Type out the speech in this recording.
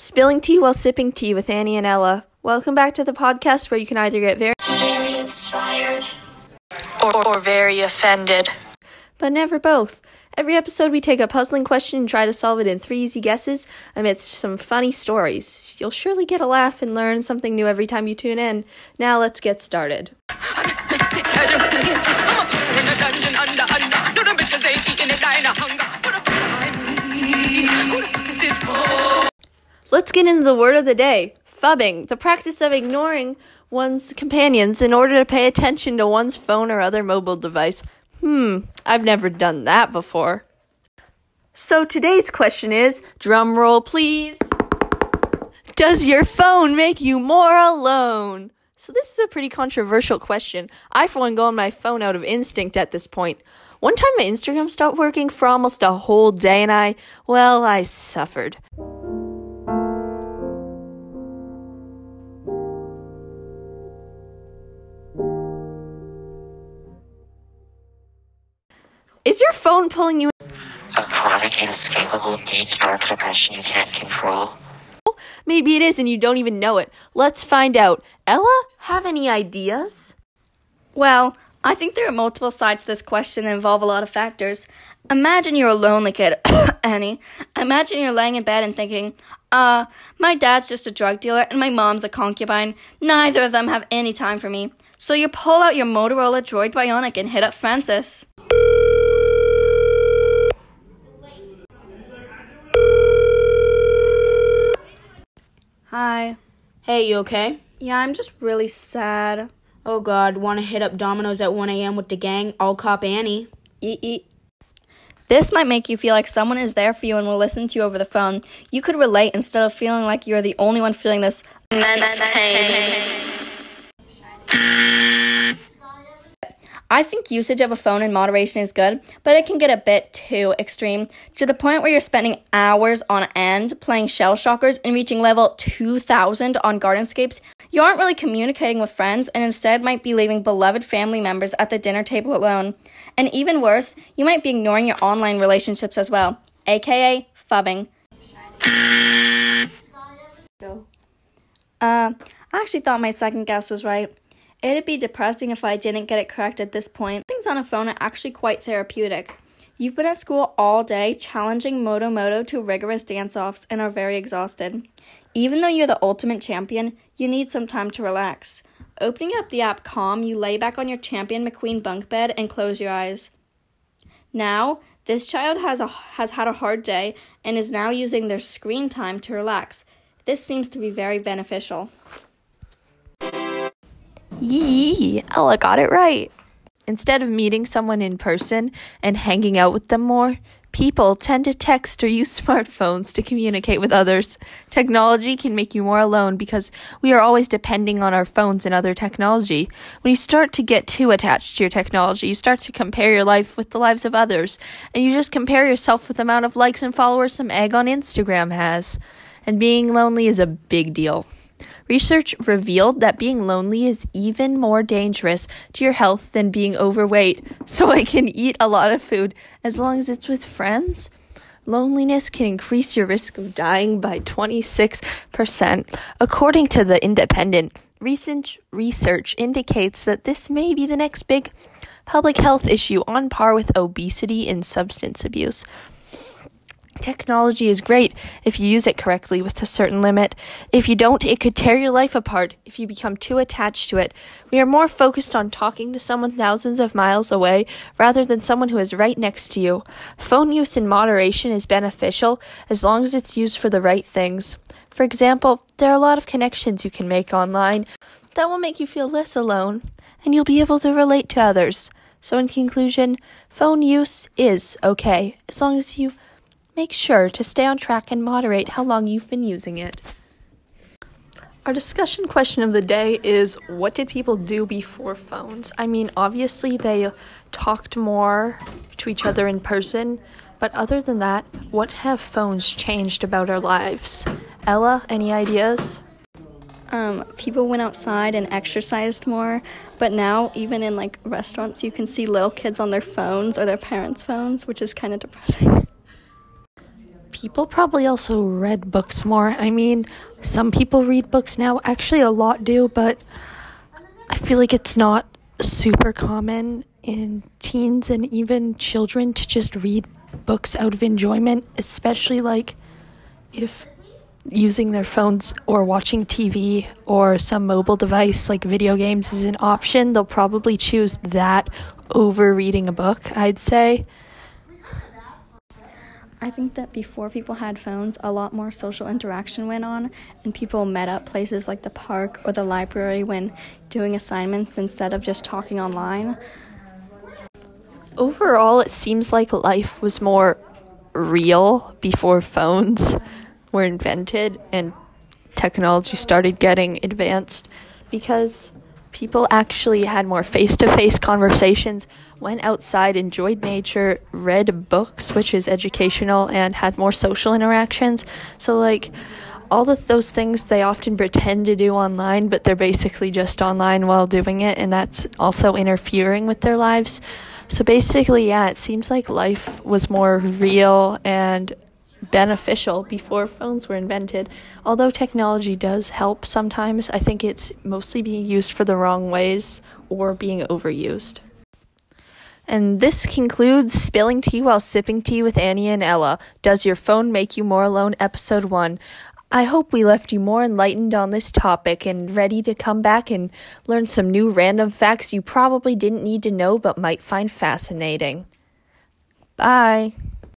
Spilling tea while sipping tea with Annie and Ella. Welcome back to the podcast where you can either get very, very inspired, or, or very offended. but never both. Every episode, we take a puzzling question and try to solve it in three easy guesses amidst some funny stories. You'll surely get a laugh and learn something new every time you tune in. Now, let's get started. Let's get into the word of the day phubbing, the practice of ignoring one's companions in order to pay attention to one's phone or other mobile device. Hmm, I've never done that before. So today's question is drum roll, please. Does your phone make you more alone? So, this is a pretty controversial question. I, for one, go on my phone out of instinct at this point. One time my Instagram stopped working for almost a whole day, and I, well, I suffered. Is your phone pulling you a chronic, inescapable, deep, dark depression you can't control. Maybe it is and you don't even know it. Let's find out. Ella, have any ideas? Well, I think there are multiple sides to this question that involve a lot of factors. Imagine you're a lonely kid, Annie. Imagine you're laying in bed and thinking, uh, my dad's just a drug dealer and my mom's a concubine. Neither of them have any time for me. So you pull out your Motorola Droid Bionic and hit up Francis. Hey, you okay? Yeah, I'm just really sad. Oh god, wanna hit up Domino's at 1 a.m. with the gang? I'll cop Annie. Eat, eat. This might make you feel like someone is there for you and will listen to you over the phone. You could relate instead of feeling like you're the only one feeling this immense pain. I think usage of a phone in moderation is good, but it can get a bit too extreme to the point where you're spending hours on end playing shell shockers and reaching level 2000 on Gardenscapes. You aren't really communicating with friends and instead might be leaving beloved family members at the dinner table alone. And even worse, you might be ignoring your online relationships as well, aka phubbing. Uh, I actually thought my second guess was right. It'd be depressing if I didn't get it correct at this point. Things on a phone are actually quite therapeutic. You've been at school all day, challenging Moto Moto to rigorous dance offs, and are very exhausted. Even though you're the ultimate champion, you need some time to relax. Opening up the app Calm, you lay back on your Champion McQueen bunk bed and close your eyes. Now, this child has, a, has had a hard day and is now using their screen time to relax. This seems to be very beneficial. Yee, Ella oh, got it right. Instead of meeting someone in person and hanging out with them more, people tend to text or use smartphones to communicate with others. Technology can make you more alone because we are always depending on our phones and other technology. When you start to get too attached to your technology, you start to compare your life with the lives of others, and you just compare yourself with the amount of likes and followers some egg on Instagram has. And being lonely is a big deal. Research revealed that being lonely is even more dangerous to your health than being overweight, so I can eat a lot of food as long as it's with friends. Loneliness can increase your risk of dying by 26%. According to The Independent, recent research indicates that this may be the next big public health issue on par with obesity and substance abuse. Technology is great if you use it correctly with a certain limit. If you don't, it could tear your life apart if you become too attached to it. We are more focused on talking to someone thousands of miles away rather than someone who is right next to you. Phone use in moderation is beneficial as long as it's used for the right things. For example, there are a lot of connections you can make online that will make you feel less alone, and you'll be able to relate to others. So, in conclusion, phone use is okay as long as you Make sure to stay on track and moderate how long you've been using it. Our discussion question of the day is what did people do before phones? I mean, obviously they talked more to each other in person, but other than that, what have phones changed about our lives? Ella, any ideas? Um, people went outside and exercised more, but now even in like restaurants, you can see little kids on their phones or their parents' phones, which is kind of depressing. People probably also read books more. I mean, some people read books now, actually, a lot do, but I feel like it's not super common in teens and even children to just read books out of enjoyment, especially like if using their phones or watching TV or some mobile device like video games is an option, they'll probably choose that over reading a book, I'd say. I think that before people had phones, a lot more social interaction went on, and people met up places like the park or the library when doing assignments instead of just talking online. Overall, it seems like life was more real before phones were invented and technology started getting advanced because people actually had more face to face conversations, went outside, enjoyed nature, read books, which is educational, and had more social interactions. So, like, all of those things they often pretend to do online, but they're basically just online while doing it, and that's also interfering with their lives. So, basically, yeah, it seems like life was more real and beneficial before phones were invented. Although technology does help sometimes, I think it's mostly being used for the wrong ways or being overused. And this concludes Spilling Tea While Sipping Tea with Annie and Ella. Does Your Phone Make You More Alone? Episode 1. I hope we left you more enlightened on this topic and ready to come back and learn some new random facts you probably didn't need to know but might find fascinating. Bye.